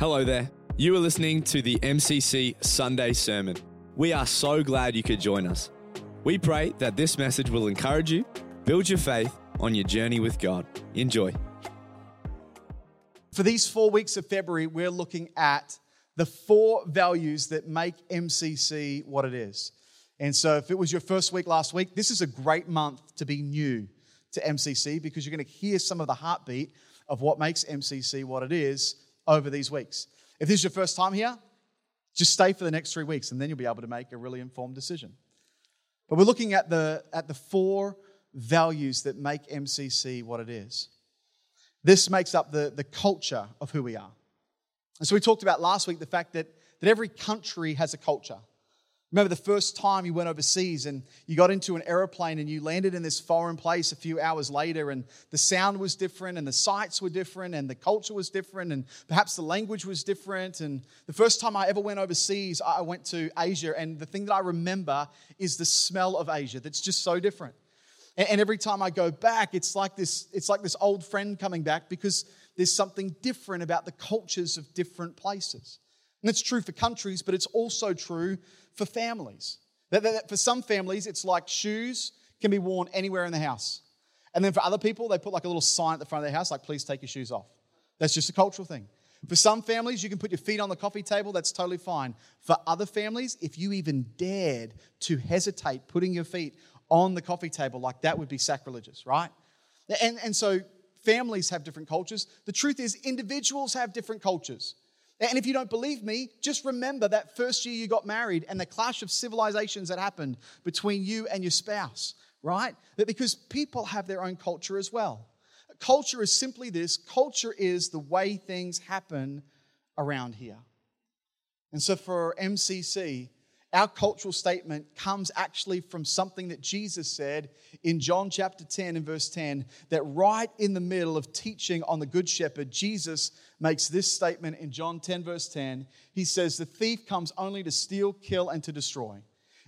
Hello there. You are listening to the MCC Sunday Sermon. We are so glad you could join us. We pray that this message will encourage you, build your faith on your journey with God. Enjoy. For these four weeks of February, we're looking at the four values that make MCC what it is. And so, if it was your first week last week, this is a great month to be new to MCC because you're going to hear some of the heartbeat of what makes MCC what it is over these weeks. If this is your first time here, just stay for the next three weeks and then you'll be able to make a really informed decision. But we're looking at the, at the four values that make MCC what it is. This makes up the, the culture of who we are. And so we talked about last week the fact that, that every country has a culture. Remember the first time you went overseas and you got into an aeroplane and you landed in this foreign place a few hours later, and the sound was different, and the sights were different, and the culture was different, and perhaps the language was different. And the first time I ever went overseas, I went to Asia, and the thing that I remember is the smell of Asia that's just so different. And every time I go back, it's like this, it's like this old friend coming back because there's something different about the cultures of different places. And it's true for countries, but it's also true for families. That, that, that for some families, it's like shoes can be worn anywhere in the house. And then for other people, they put like a little sign at the front of their house, like, please take your shoes off. That's just a cultural thing. For some families, you can put your feet on the coffee table, that's totally fine. For other families, if you even dared to hesitate putting your feet on the coffee table, like that would be sacrilegious, right? And, and so families have different cultures. The truth is, individuals have different cultures. And if you don't believe me, just remember that first year you got married and the clash of civilizations that happened between you and your spouse, right? That because people have their own culture as well. Culture is simply this culture is the way things happen around here. And so for MCC, our cultural statement comes actually from something that Jesus said in John chapter 10 and verse 10 that right in the middle of teaching on the Good Shepherd, Jesus makes this statement in John 10, verse 10. He says, The thief comes only to steal, kill, and to destroy.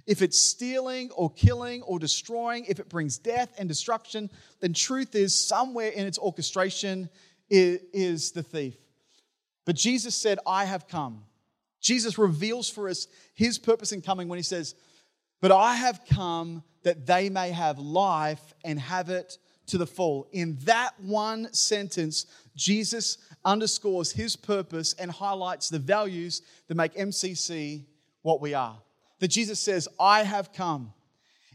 If it's stealing or killing or destroying, if it brings death and destruction, then truth is somewhere in its orchestration is the thief. But Jesus said, I have come Jesus reveals for us his purpose in coming when he says, But I have come that they may have life and have it to the full. In that one sentence, Jesus underscores his purpose and highlights the values that make MCC what we are. That Jesus says, I have come.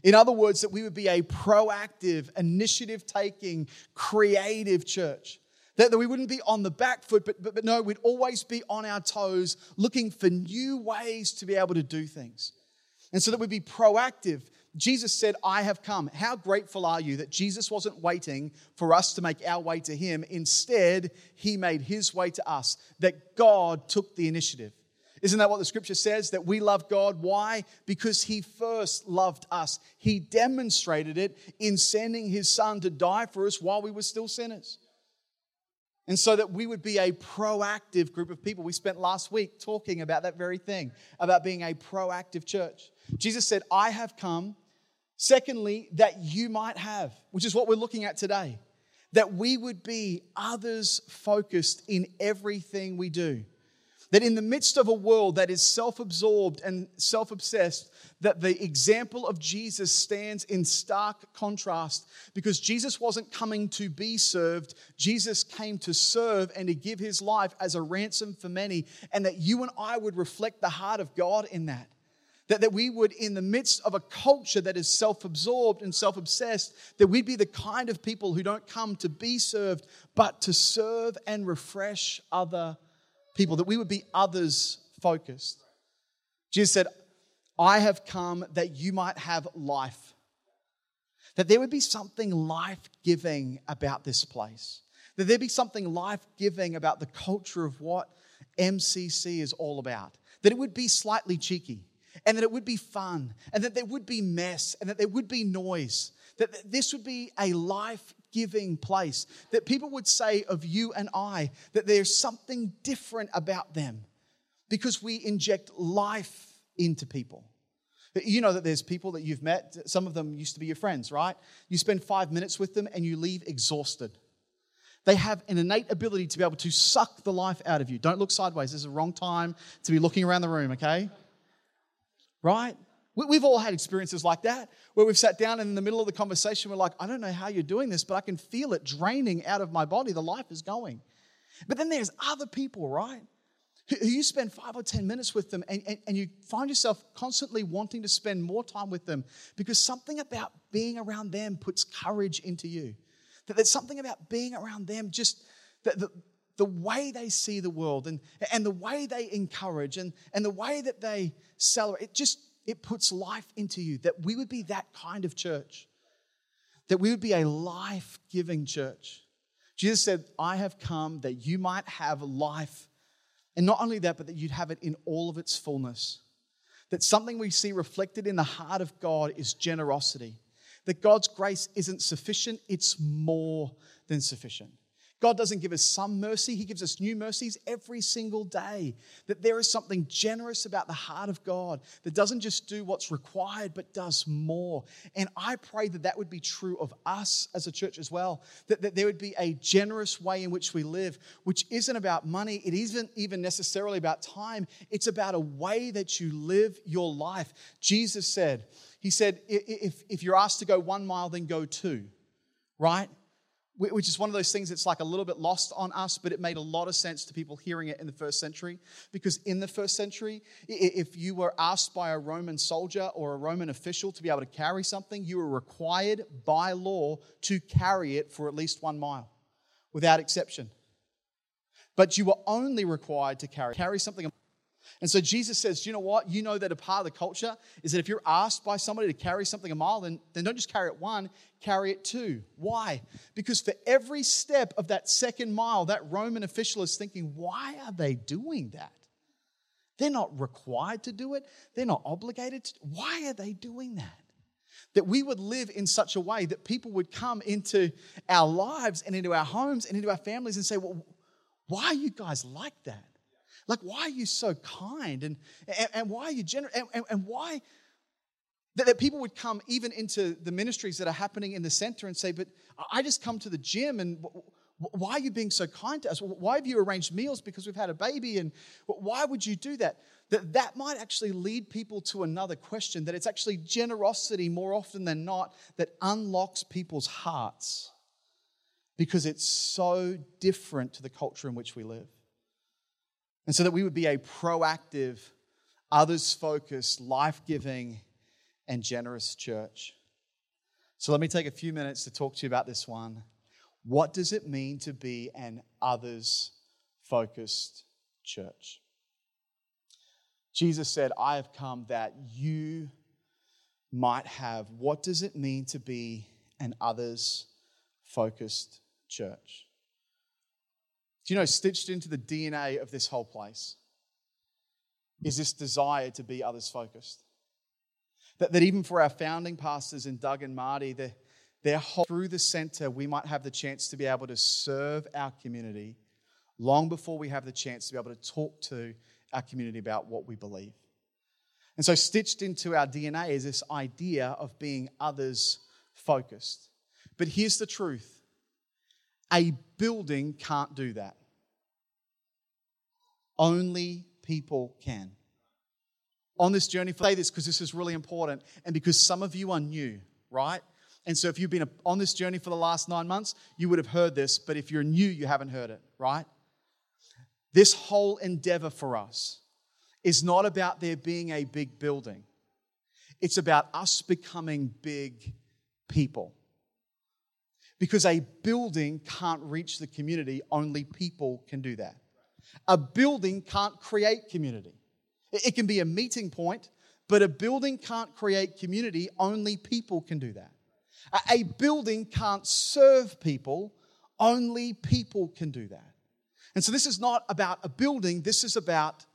In other words, that we would be a proactive, initiative taking, creative church. That, that we wouldn't be on the back foot, but, but, but no, we'd always be on our toes looking for new ways to be able to do things. And so that we'd be proactive. Jesus said, I have come. How grateful are you that Jesus wasn't waiting for us to make our way to him? Instead, he made his way to us, that God took the initiative. Isn't that what the scripture says? That we love God. Why? Because He first loved us. He demonstrated it in sending His Son to die for us while we were still sinners. And so that we would be a proactive group of people. We spent last week talking about that very thing, about being a proactive church. Jesus said, I have come. Secondly, that you might have, which is what we're looking at today, that we would be others focused in everything we do. That in the midst of a world that is self absorbed and self obsessed, that the example of Jesus stands in stark contrast because Jesus wasn't coming to be served. Jesus came to serve and to give his life as a ransom for many, and that you and I would reflect the heart of God in that. That, that we would, in the midst of a culture that is self absorbed and self obsessed, that we'd be the kind of people who don't come to be served, but to serve and refresh other people, that we would be others focused. Jesus said, I have come that you might have life. That there would be something life giving about this place. That there'd be something life giving about the culture of what MCC is all about. That it would be slightly cheeky, and that it would be fun, and that there would be mess, and that there would be noise. That this would be a life giving place. That people would say of you and I that there's something different about them because we inject life into people. You know that there's people that you've met, some of them used to be your friends, right? You spend five minutes with them and you leave exhausted. They have an innate ability to be able to suck the life out of you. Don't look sideways. This is the wrong time to be looking around the room, okay? Right? We've all had experiences like that where we've sat down and in the middle of the conversation, we're like, I don't know how you're doing this, but I can feel it draining out of my body. The life is going. But then there's other people, right? Who you spend five or 10 minutes with them and, and, and you find yourself constantly wanting to spend more time with them because something about being around them puts courage into you. That there's something about being around them, just the, the, the way they see the world and, and the way they encourage and, and the way that they celebrate. It just it puts life into you. That we would be that kind of church. That we would be a life giving church. Jesus said, I have come that you might have life. And not only that, but that you'd have it in all of its fullness. That something we see reflected in the heart of God is generosity. That God's grace isn't sufficient, it's more than sufficient. God doesn't give us some mercy, He gives us new mercies every single day. That there is something generous about the heart of God that doesn't just do what's required, but does more. And I pray that that would be true of us as a church as well. That, that there would be a generous way in which we live, which isn't about money, it isn't even necessarily about time, it's about a way that you live your life. Jesus said, He said, if, if you're asked to go one mile, then go two, right? Which is one of those things that's like a little bit lost on us, but it made a lot of sense to people hearing it in the first century. Because in the first century, if you were asked by a Roman soldier or a Roman official to be able to carry something, you were required by law to carry it for at least one mile without exception. But you were only required to carry, carry something and so Jesus says, do you know what? You know that a part of the culture is that if you're asked by somebody to carry something a mile, then, then don't just carry it one, carry it two. Why? Because for every step of that second mile, that Roman official is thinking, why are they doing that? They're not required to do it, they're not obligated to. Why are they doing that? That we would live in such a way that people would come into our lives and into our homes and into our families and say, well, why are you guys like that? Like, why are you so kind? And, and, and why are you generous? And, and, and, why that, that people would come even into the ministries that are happening in the center and say, But I just come to the gym and why are you being so kind to us? Why have you arranged meals because we've had a baby? And why would you do that? That that might actually lead people to another question that it's actually generosity more often than not that unlocks people's hearts because it's so different to the culture in which we live. And so that we would be a proactive, others focused, life giving, and generous church. So let me take a few minutes to talk to you about this one. What does it mean to be an others focused church? Jesus said, I have come that you might have. What does it mean to be an others focused church? Do you know, stitched into the DNA of this whole place is this desire to be others focused? That, that even for our founding pastors in Doug and Marty, they're whole, through the center, we might have the chance to be able to serve our community long before we have the chance to be able to talk to our community about what we believe. And so, stitched into our DNA is this idea of being others focused. But here's the truth a building can't do that. Only people can. On this journey, say this because this is really important and because some of you are new, right? And so if you've been on this journey for the last nine months, you would have heard this, but if you're new, you haven't heard it, right? This whole endeavor for us is not about there being a big building, it's about us becoming big people. Because a building can't reach the community, only people can do that. A building can't create community. It can be a meeting point, but a building can't create community, only people can do that. A building can't serve people, only people can do that. And so this is not about a building, this is about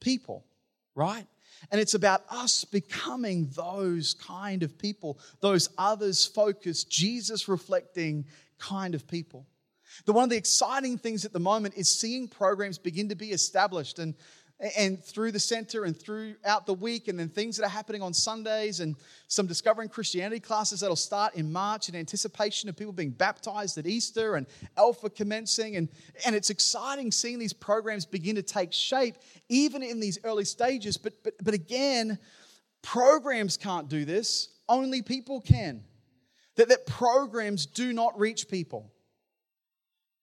people, right? And it's about us becoming those kind of people, those others focused, Jesus reflecting kind of people. The one of the exciting things at the moment is seeing programs begin to be established. And and through the center and throughout the week, and then things that are happening on Sundays, and some discovering Christianity classes that'll start in March in anticipation of people being baptized at Easter and Alpha commencing. And, and it's exciting seeing these programs begin to take shape, even in these early stages. But, but, but again, programs can't do this, only people can. That, that programs do not reach people,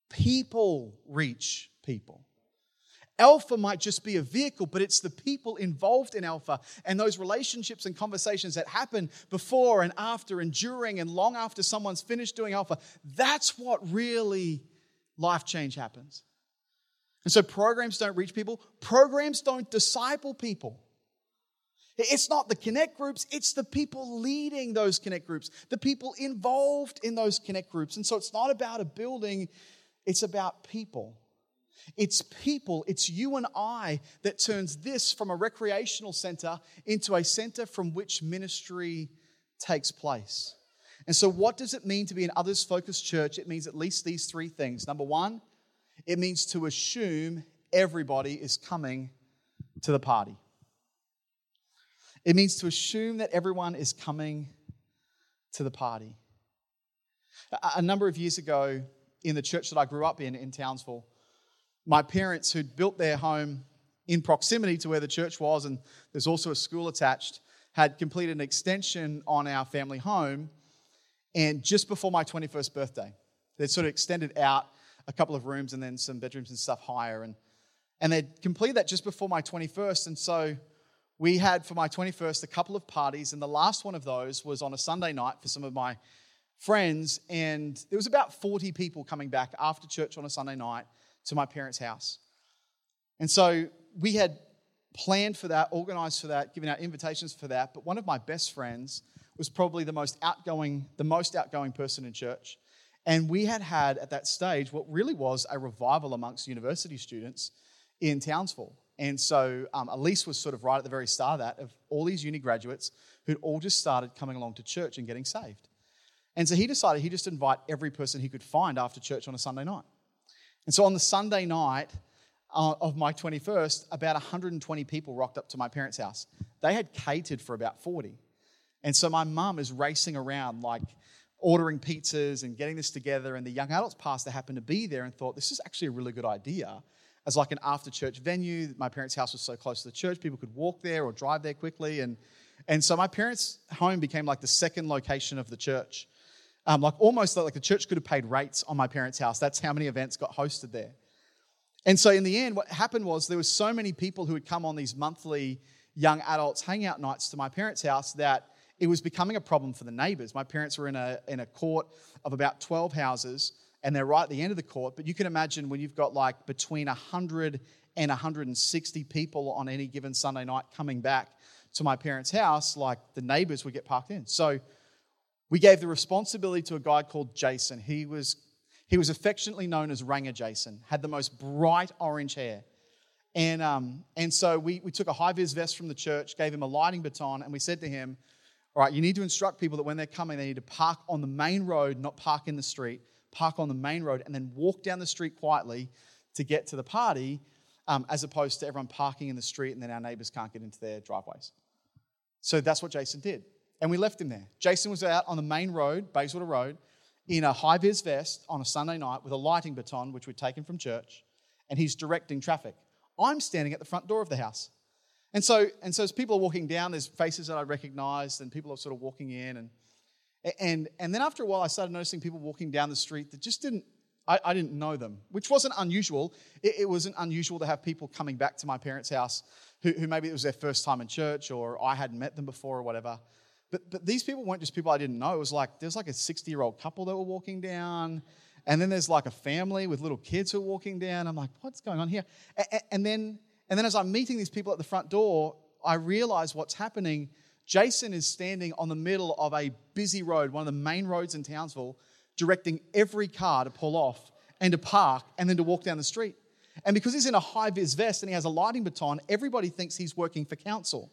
people reach people. Alpha might just be a vehicle, but it's the people involved in Alpha and those relationships and conversations that happen before and after and during and long after someone's finished doing Alpha. That's what really life change happens. And so programs don't reach people, programs don't disciple people. It's not the connect groups, it's the people leading those connect groups, the people involved in those connect groups. And so it's not about a building, it's about people. It's people, it's you and I that turns this from a recreational center into a center from which ministry takes place. And so, what does it mean to be an others focused church? It means at least these three things. Number one, it means to assume everybody is coming to the party. It means to assume that everyone is coming to the party. A number of years ago, in the church that I grew up in, in Townsville, my parents, who'd built their home in proximity to where the church was, and there's also a school attached, had completed an extension on our family home. And just before my 21st birthday, they'd sort of extended out a couple of rooms and then some bedrooms and stuff higher. And, and they'd completed that just before my 21st. And so we had for my 21st a couple of parties. And the last one of those was on a Sunday night for some of my friends. And there was about 40 people coming back after church on a Sunday night to my parents' house. And so we had planned for that, organized for that, given out invitations for that. But one of my best friends was probably the most outgoing, the most outgoing person in church. And we had had at that stage what really was a revival amongst university students in Townsville. And so um, Elise was sort of right at the very start of that, of all these uni graduates who'd all just started coming along to church and getting saved. And so he decided he'd just invite every person he could find after church on a Sunday night. And so on the Sunday night uh, of my 21st, about 120 people rocked up to my parents' house. They had catered for about 40. And so my mum is racing around, like ordering pizzas and getting this together. And the young adults pastor happened to be there and thought, this is actually a really good idea as like an after church venue. My parents' house was so close to the church, people could walk there or drive there quickly. And, and so my parents' home became like the second location of the church. Um, like almost like the church could have paid rates on my parents' house. That's how many events got hosted there. And so in the end, what happened was there were so many people who would come on these monthly young adults hangout nights to my parents' house that it was becoming a problem for the neighbors. My parents were in a, in a court of about 12 houses, and they're right at the end of the court. But you can imagine when you've got like between 100 and 160 people on any given Sunday night coming back to my parents' house, like the neighbors would get parked in. So we gave the responsibility to a guy called Jason. He was, he was affectionately known as Ranger Jason, had the most bright orange hair. And, um, and so we, we took a high vis vest from the church, gave him a lighting baton, and we said to him, All right, you need to instruct people that when they're coming, they need to park on the main road, not park in the street, park on the main road, and then walk down the street quietly to get to the party, um, as opposed to everyone parking in the street and then our neighbors can't get into their driveways. So that's what Jason did and we left him there. Jason was out on the main road, Bayswater Road, in a high vis vest on a Sunday night with a lighting baton, which we'd taken from church, and he's directing traffic. I'm standing at the front door of the house. And so, and so as people are walking down, there's faces that I recognized, and people are sort of walking in. And, and, and then after a while, I started noticing people walking down the street that just didn't, I, I didn't know them, which wasn't unusual. It, it, wasn't unusual to have people coming back to my parents' house who, who maybe it was their first time in church or I hadn't met them before or whatever. But, but these people weren't just people I didn't know. It was like there's like a 60 year old couple that were walking down. And then there's like a family with little kids who are walking down. I'm like, what's going on here? And then, and then as I'm meeting these people at the front door, I realize what's happening. Jason is standing on the middle of a busy road, one of the main roads in Townsville, directing every car to pull off and to park and then to walk down the street. And because he's in a high vis vest and he has a lighting baton, everybody thinks he's working for council.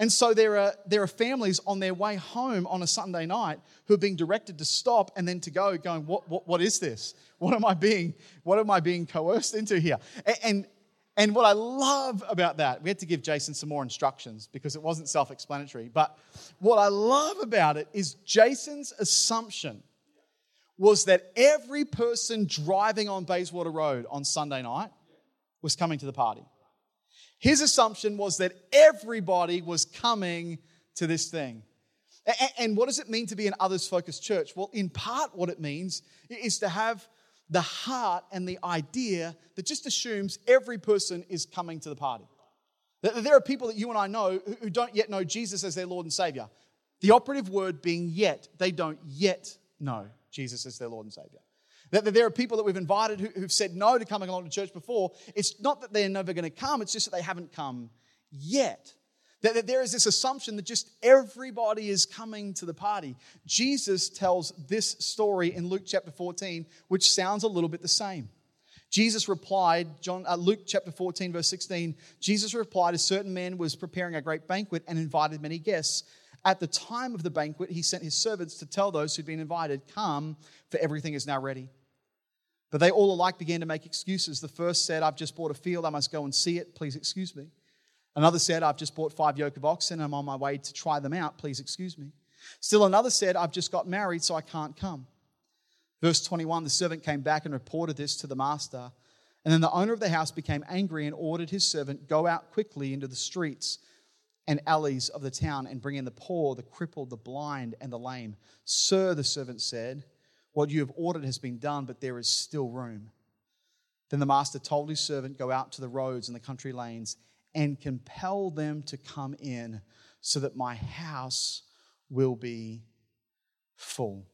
And so there are, there are families on their way home on a Sunday night who are being directed to stop and then to go, going, what, what, what is this? What am I being, what am I being coerced into here? And, And what I love about that, we had to give Jason some more instructions because it wasn't self explanatory. But what I love about it is Jason's assumption was that every person driving on Bayswater Road on Sunday night was coming to the party. His assumption was that everybody was coming to this thing. And what does it mean to be an others focused church? Well, in part, what it means is to have the heart and the idea that just assumes every person is coming to the party. That there are people that you and I know who don't yet know Jesus as their Lord and Savior. The operative word being yet, they don't yet know Jesus as their Lord and Savior. That there are people that we've invited who've said no to coming along to church before. It's not that they're never going to come, it's just that they haven't come yet. That, there is this assumption that just everybody is coming to the party. Jesus tells this story in Luke chapter 14, which sounds a little bit the same. Jesus replied, John, uh, Luke chapter 14, verse 16, Jesus replied, A certain man was preparing a great banquet and invited many guests. At the time of the banquet, he sent his servants to tell those who'd been invited, Come, for everything is now ready. But they all alike began to make excuses. The first said, I've just bought a field, I must go and see it. Please excuse me. Another said, I've just bought five yoke of oxen I'm on my way to try them out. Please excuse me. Still another said, I've just got married, so I can't come. Verse 21 the servant came back and reported this to the master. And then the owner of the house became angry and ordered his servant, Go out quickly into the streets and alleys of the town and bring in the poor, the crippled, the blind, and the lame. Sir, the servant said, What you have ordered has been done, but there is still room. Then the master told his servant, Go out to the roads and the country lanes and compel them to come in so that my house will be full.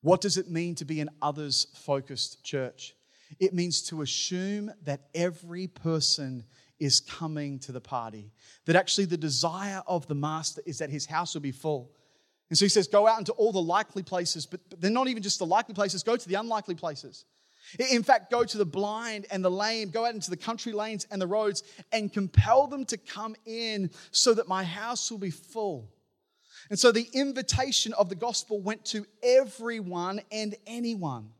What does it mean to be an others focused church? It means to assume that every person is coming to the party, that actually the desire of the master is that his house will be full. And so he says, Go out into all the likely places, but, but they're not even just the likely places, go to the unlikely places. In fact, go to the blind and the lame, go out into the country lanes and the roads and compel them to come in so that my house will be full. And so the invitation of the gospel went to everyone and anyone.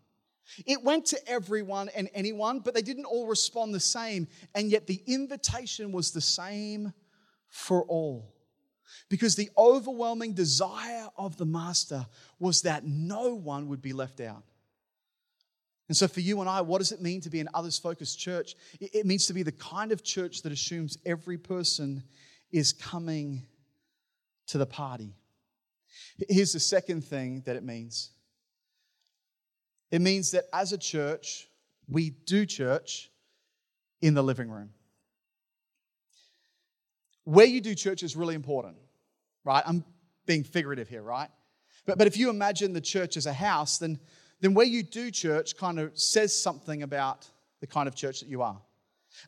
It went to everyone and anyone, but they didn't all respond the same. And yet the invitation was the same for all. Because the overwhelming desire of the master was that no one would be left out. And so, for you and I, what does it mean to be an others focused church? It means to be the kind of church that assumes every person is coming to the party. Here's the second thing that it means it means that as a church, we do church in the living room. Where you do church is really important, right? I'm being figurative here, right? But, but if you imagine the church as a house, then then where you do church kind of says something about the kind of church that you are.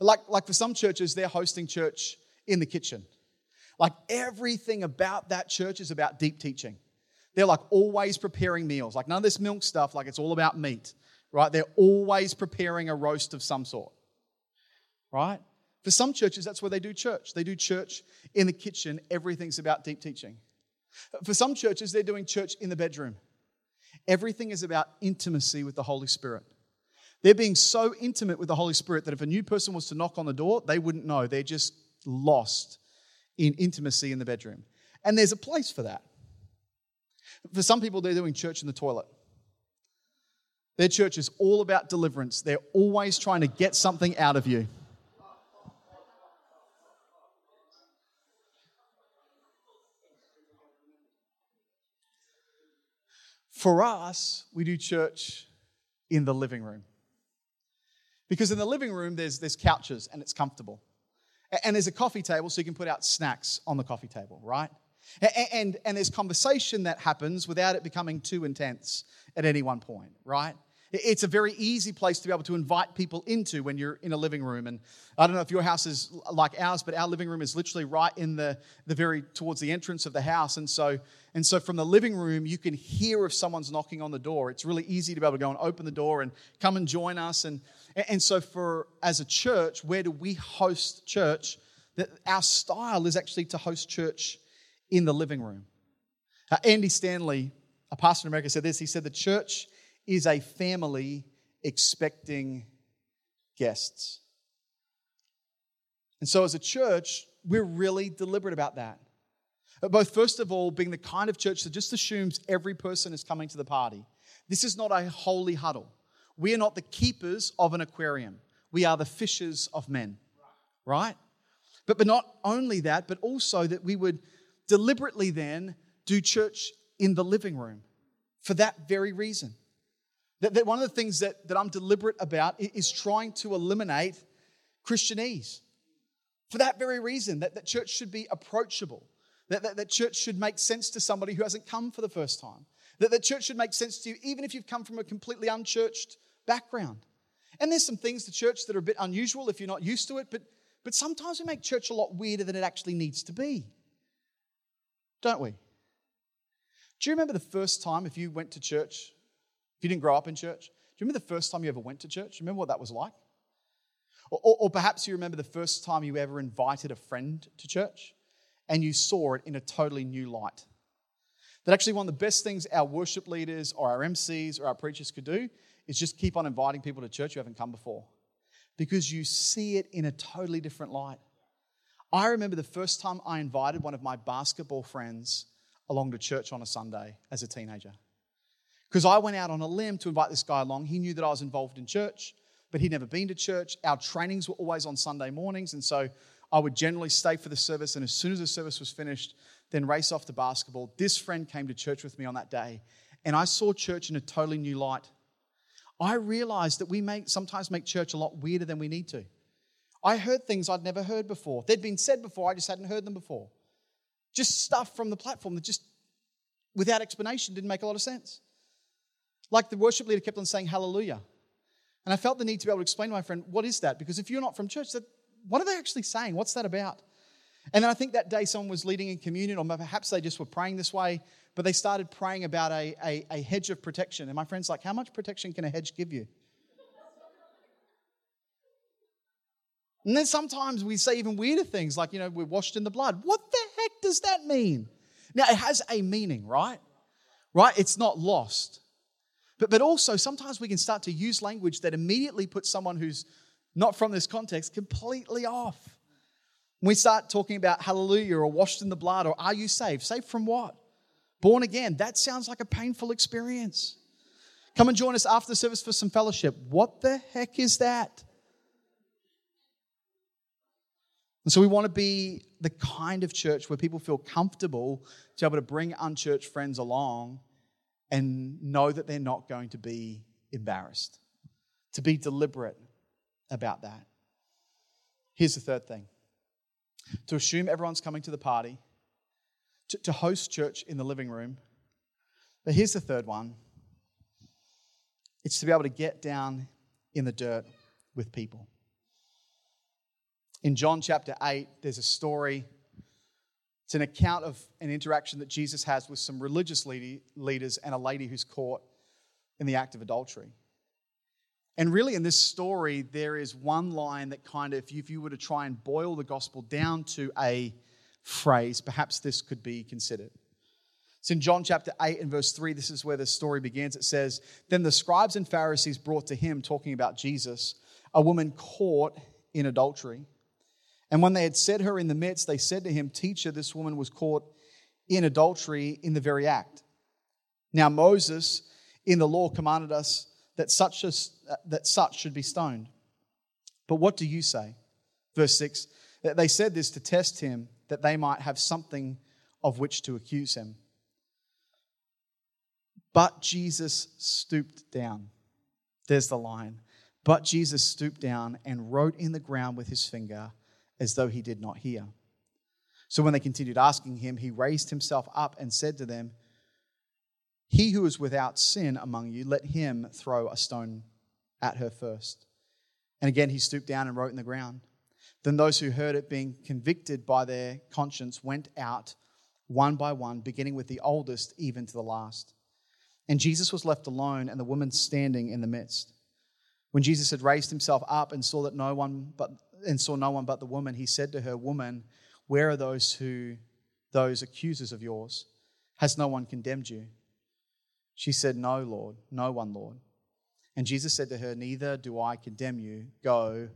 Like, like for some churches, they're hosting church in the kitchen. Like everything about that church is about deep teaching. They're like always preparing meals. Like none of this milk stuff, like it's all about meat, right? They're always preparing a roast of some sort, right? For some churches, that's where they do church. They do church in the kitchen. Everything's about deep teaching. For some churches, they're doing church in the bedroom. Everything is about intimacy with the Holy Spirit. They're being so intimate with the Holy Spirit that if a new person was to knock on the door, they wouldn't know. They're just lost in intimacy in the bedroom. And there's a place for that. For some people, they're doing church in the toilet. Their church is all about deliverance. They're always trying to get something out of you. For us, we do church in the living room. Because in the living room, there's, there's couches and it's comfortable. And there's a coffee table so you can put out snacks on the coffee table, right? And, and, and there's conversation that happens without it becoming too intense at any one point, right? It's a very easy place to be able to invite people into when you're in a living room. And I don't know if your house is like ours, but our living room is literally right in the, the very towards the entrance of the house. And so, and so from the living room, you can hear if someone's knocking on the door. It's really easy to be able to go and open the door and come and join us. And, and so for as a church, where do we host church? That our style is actually to host church in the living room. Uh, Andy Stanley, a pastor in America, said this. He said the church is a family expecting guests. And so, as a church, we're really deliberate about that. Both, first of all, being the kind of church that just assumes every person is coming to the party. This is not a holy huddle. We are not the keepers of an aquarium, we are the fishers of men, right? But, but not only that, but also that we would deliberately then do church in the living room for that very reason. That, that one of the things that, that I'm deliberate about is trying to eliminate Christianese. For that very reason, that, that church should be approachable, that, that, that church should make sense to somebody who hasn't come for the first time, that the church should make sense to you even if you've come from a completely unchurched background. And there's some things to church that are a bit unusual if you're not used to it, but, but sometimes we make church a lot weirder than it actually needs to be. Don't we? Do you remember the first time if you went to church if you didn't grow up in church, do you remember the first time you ever went to church? Remember what that was like? Or, or, or, perhaps you remember the first time you ever invited a friend to church and you saw it in a totally new light. That actually, one of the best things our worship leaders or our MCs or our preachers could do is just keep on inviting people to church who haven't come before because you see it in a totally different light. I remember the first time I invited one of my basketball friends along to church on a Sunday as a teenager. Because I went out on a limb to invite this guy along. He knew that I was involved in church, but he'd never been to church. Our trainings were always on Sunday mornings, and so I would generally stay for the service. And as soon as the service was finished, then race off to basketball. This friend came to church with me on that day, and I saw church in a totally new light. I realized that we make, sometimes make church a lot weirder than we need to. I heard things I'd never heard before. They'd been said before, I just hadn't heard them before. Just stuff from the platform that just, without explanation, didn't make a lot of sense. Like the worship leader kept on saying hallelujah. And I felt the need to be able to explain to my friend, what is that? Because if you're not from church, that, what are they actually saying? What's that about? And then I think that day someone was leading in communion, or perhaps they just were praying this way, but they started praying about a, a, a hedge of protection. And my friend's like, How much protection can a hedge give you? And then sometimes we say even weirder things like, you know, we're washed in the blood. What the heck does that mean? Now, it has a meaning, right? Right? It's not lost. But, but also, sometimes we can start to use language that immediately puts someone who's not from this context completely off. We start talking about hallelujah or washed in the blood or are you saved? Saved from what? Born again. That sounds like a painful experience. Come and join us after the service for some fellowship. What the heck is that? And so we want to be the kind of church where people feel comfortable to be able to bring unchurched friends along and know that they're not going to be embarrassed, to be deliberate about that. Here's the third thing to assume everyone's coming to the party, to, to host church in the living room. But here's the third one it's to be able to get down in the dirt with people. In John chapter 8, there's a story it's an account of an interaction that Jesus has with some religious leaders and a lady who's caught in the act of adultery. And really, in this story, there is one line that kind of, if you were to try and boil the gospel down to a phrase, perhaps this could be considered. It's in John chapter 8 and verse 3. This is where the story begins. It says, Then the scribes and Pharisees brought to him, talking about Jesus, a woman caught in adultery. And when they had set her in the midst, they said to him, Teacher, this woman was caught in adultery in the very act. Now, Moses in the law commanded us that such, a, that such should be stoned. But what do you say? Verse 6 that they said this to test him, that they might have something of which to accuse him. But Jesus stooped down. There's the line. But Jesus stooped down and wrote in the ground with his finger as though he did not hear. So when they continued asking him, he raised himself up and said to them, He who is without sin among you, let him throw a stone at her first. And again he stooped down and wrote in the ground. Then those who heard it, being convicted by their conscience, went out one by one, beginning with the oldest even to the last. And Jesus was left alone, and the woman standing in the midst. When Jesus had raised himself up and saw that no one but and saw no one but the woman, he said to her, Woman, where are those who those accusers of yours? Has no one condemned you? She said, No, Lord, no one, Lord. And Jesus said to her, Neither do I condemn you. Go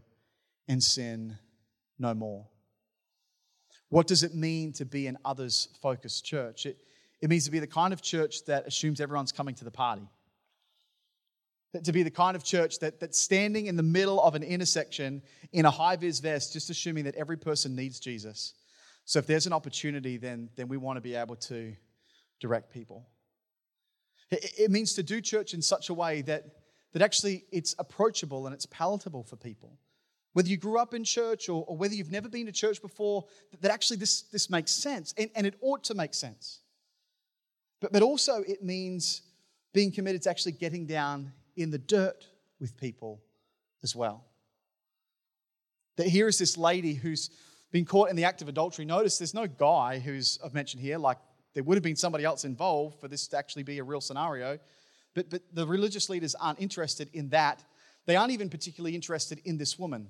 and sin no more. What does it mean to be an others focused church? It, it means to be the kind of church that assumes everyone's coming to the party. To be the kind of church that, that's standing in the middle of an intersection in a high vis vest, just assuming that every person needs Jesus. So if there's an opportunity, then, then we want to be able to direct people. It, it means to do church in such a way that, that actually it's approachable and it's palatable for people whether you grew up in church or, or whether you've never been to church before, that, that actually this, this makes sense. And, and it ought to make sense. But, but also, it means being committed to actually getting down in the dirt with people as well. That here is this lady who's been caught in the act of adultery. Notice there's no guy who's I've mentioned here, like there would have been somebody else involved for this to actually be a real scenario. But, but the religious leaders aren't interested in that. They aren't even particularly interested in this woman.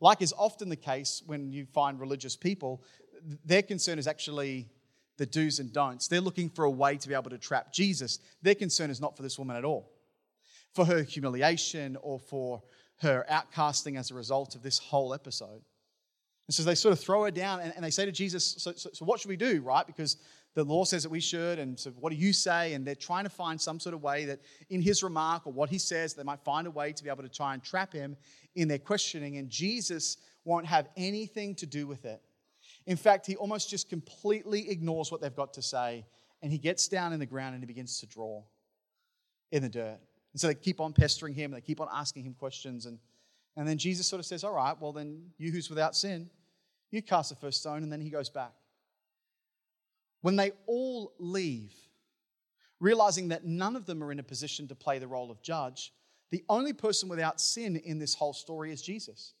Like is often the case when you find religious people, their concern is actually the do's and don'ts. They're looking for a way to be able to trap Jesus. Their concern is not for this woman at all, for her humiliation or for her outcasting as a result of this whole episode. And so they sort of throw her down and, and they say to Jesus, so, so, so, what should we do, right? Because the law says that we should, and so what do you say? And they're trying to find some sort of way that in his remark or what he says, they might find a way to be able to try and trap him in their questioning. And Jesus won't have anything to do with it. In fact, he almost just completely ignores what they've got to say, and he gets down in the ground and he begins to draw in the dirt. And so they keep on pestering him, they keep on asking him questions. And, and then Jesus sort of says, All right, well, then you who's without sin, you cast the first stone, and then he goes back. When they all leave, realizing that none of them are in a position to play the role of judge, the only person without sin in this whole story is Jesus.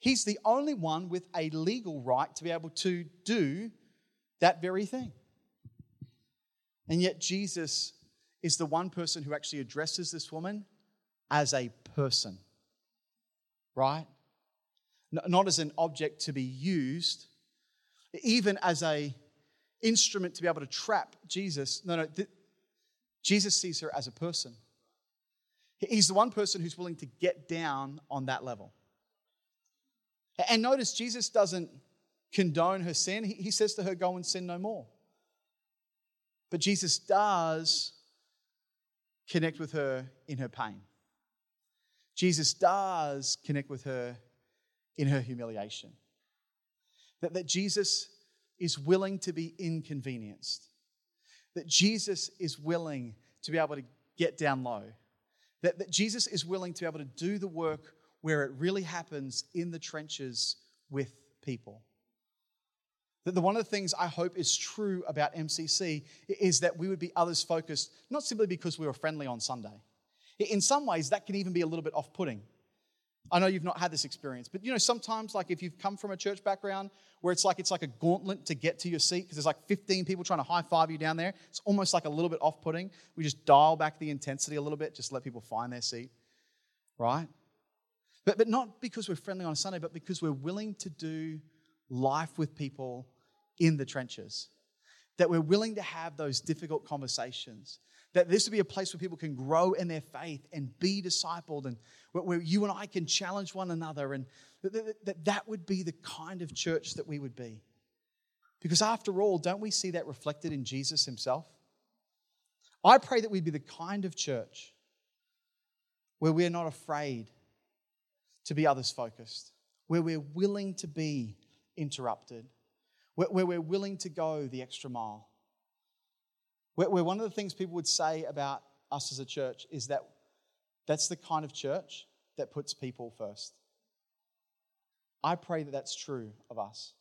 He's the only one with a legal right to be able to do that very thing. And yet, Jesus is the one person who actually addresses this woman as a person, right? Not as an object to be used, even as a instrument to be able to trap Jesus. No, no, th- Jesus sees her as a person. He's the one person who's willing to get down on that level. And notice Jesus doesn't condone her sin, he, he says to her, Go and sin no more. But Jesus does connect with her in her pain. Jesus does connect with her in her humiliation. That, that Jesus is willing to be inconvenienced, that Jesus is willing to be able to get down low, that, that Jesus is willing to be able to do the work where it really happens in the trenches with people. That the one of the things I hope is true about MCC is that we would be others focused, not simply because we were friendly on Sunday. In some ways, that can even be a little bit off putting. I know you've not had this experience, but you know, sometimes, like if you've come from a church background where it's like it's like a gauntlet to get to your seat because there's like 15 people trying to high five you down there, it's almost like a little bit off putting. We just dial back the intensity a little bit, just let people find their seat, right? But, but not because we're friendly on a Sunday, but because we're willing to do life with people in the trenches. That we're willing to have those difficult conversations. That this would be a place where people can grow in their faith and be discipled and where you and I can challenge one another, and that that would be the kind of church that we would be. Because after all, don't we see that reflected in Jesus himself? I pray that we'd be the kind of church where we're not afraid to be others focused, where we're willing to be interrupted, where we're willing to go the extra mile. Where one of the things people would say about us as a church is that that's the kind of church that puts people first. I pray that that's true of us.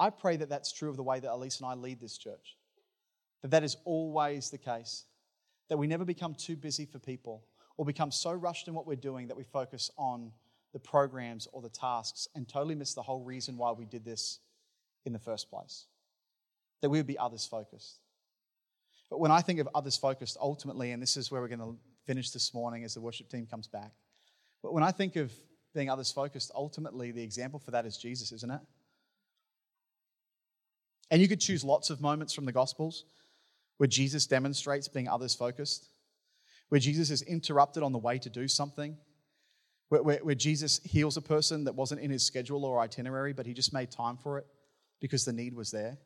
I pray that that's true of the way that Elise and I lead this church. That that is always the case. That we never become too busy for people or become so rushed in what we're doing that we focus on the programs or the tasks and totally miss the whole reason why we did this in the first place. That we would be others focused. But when I think of others focused, ultimately, and this is where we're going to finish this morning as the worship team comes back. But when I think of being others focused, ultimately the example for that is Jesus, isn't it? And you could choose lots of moments from the Gospels where Jesus demonstrates being others focused, where Jesus is interrupted on the way to do something, where, where, where Jesus heals a person that wasn't in his schedule or itinerary, but he just made time for it because the need was there.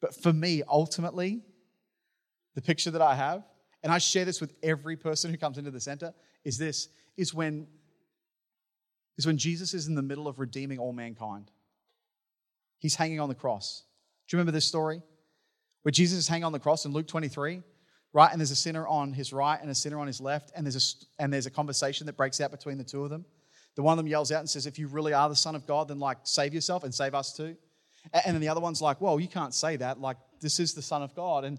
But for me, ultimately, the picture that I have, and I share this with every person who comes into the center, is this is when is when Jesus is in the middle of redeeming all mankind. He's hanging on the cross. Do you remember this story? Where Jesus is hanging on the cross in Luke 23, right? And there's a sinner on his right and a sinner on his left, and there's a, and there's a conversation that breaks out between the two of them. The one of them yells out and says, If you really are the Son of God, then like save yourself and save us too. And then the other one's like, Well, you can't say that. Like, this is the Son of God. And,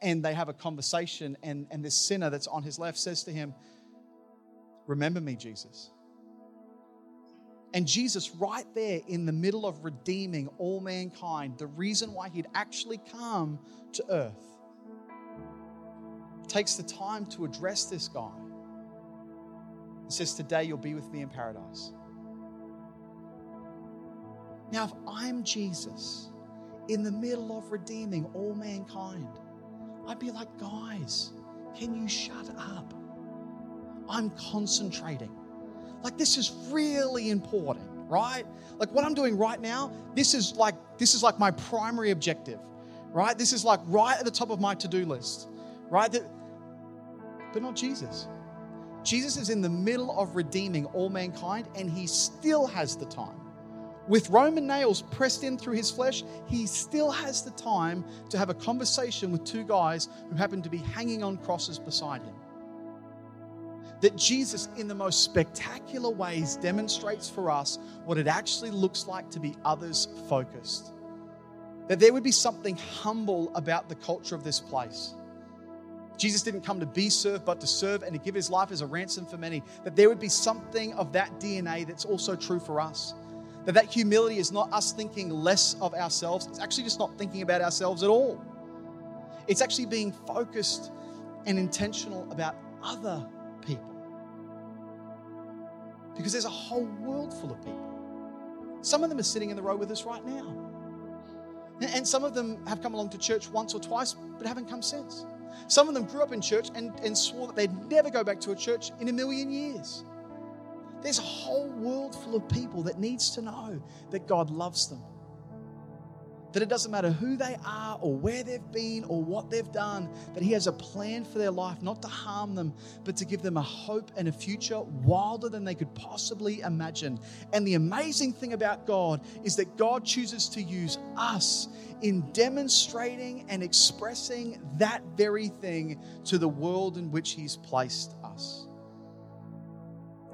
and they have a conversation, and, and this sinner that's on his left says to him, Remember me, Jesus. And Jesus, right there in the middle of redeeming all mankind, the reason why he'd actually come to earth, takes the time to address this guy. and says, Today you'll be with me in paradise. Now, if I'm Jesus in the middle of redeeming all mankind, I'd be like, Guys, can you shut up? I'm concentrating. Like, this is really important, right? Like, what I'm doing right now, this is like, this is like my primary objective, right? This is like right at the top of my to do list, right? That, but not Jesus. Jesus is in the middle of redeeming all mankind, and he still has the time. With Roman nails pressed in through his flesh, he still has the time to have a conversation with two guys who happen to be hanging on crosses beside him that Jesus, in the most spectacular ways, demonstrates for us what it actually looks like to be others focused. That there would be something humble about the culture of this place. Jesus didn't come to be served, but to serve and to give his life as a ransom for many. That there would be something of that DNA that's also true for us. That that humility is not us thinking less of ourselves, it's actually just not thinking about ourselves at all. It's actually being focused and intentional about other people because there's a whole world full of people. Some of them are sitting in the row with us right now. And some of them have come along to church once or twice, but haven't come since. Some of them grew up in church and, and swore that they'd never go back to a church in a million years. There's a whole world full of people that needs to know that God loves them that it doesn't matter who they are or where they've been or what they've done, that He has a plan for their life, not to harm them, but to give them a hope and a future wilder than they could possibly imagine. And the amazing thing about God is that God chooses to use us in demonstrating and expressing that very thing to the world in which He's placed.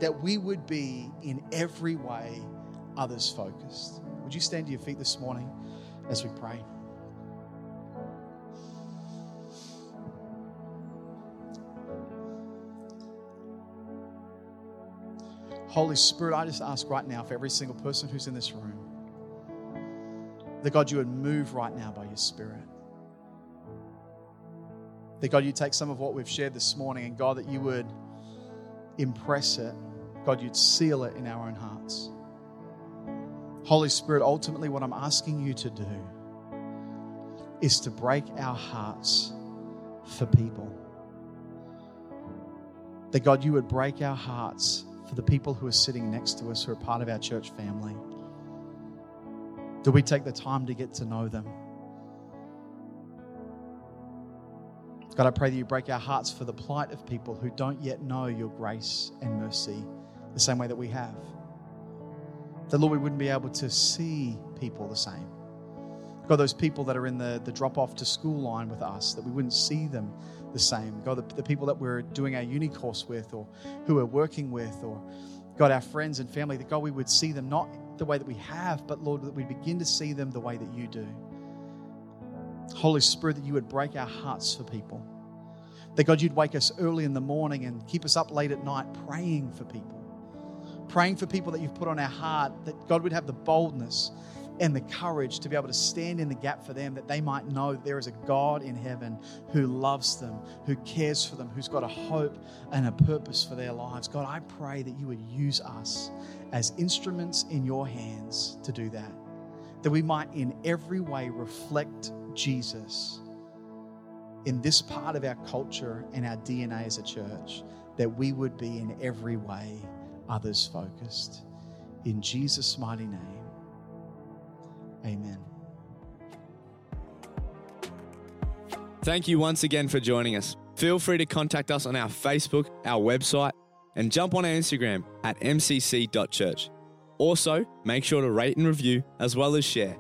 That we would be in every way others focused. Would you stand to your feet this morning? as we pray. Holy Spirit, I just ask right now for every single person who's in this room that God, you would move right now by your Spirit. That God, you take some of what we've shared this morning and God, that you would impress it. God, you'd seal it in our own hearts. Holy Spirit, ultimately, what I'm asking you to do is to break our hearts for people. That God, you would break our hearts for the people who are sitting next to us, who are part of our church family. Do we take the time to get to know them? God, I pray that you break our hearts for the plight of people who don't yet know your grace and mercy the same way that we have. That, Lord, we wouldn't be able to see people the same. God, those people that are in the, the drop off to school line with us, that we wouldn't see them the same. God, the, the people that we're doing our uni course with or who we're working with, or God, our friends and family, that God, we would see them not the way that we have, but Lord, that we begin to see them the way that you do. Holy Spirit, that you would break our hearts for people. That God, you'd wake us early in the morning and keep us up late at night praying for people praying for people that you've put on our heart, that God would have the boldness and the courage to be able to stand in the gap for them, that they might know there is a God in heaven who loves them, who cares for them, who's got a hope and a purpose for their lives. God, I pray that you would use us as instruments in your hands to do that, that we might in every way reflect Jesus in this part of our culture and our DNA as a church, that we would be in every way others focused. In Jesus' mighty name, amen. Thank you once again for joining us. Feel free to contact us on our Facebook, our website, and jump on our Instagram at mcc.church. Also, make sure to rate and review as well as share.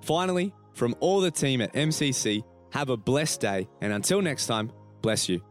Finally, from all the team at MCC, have a blessed day, and until next time, bless you.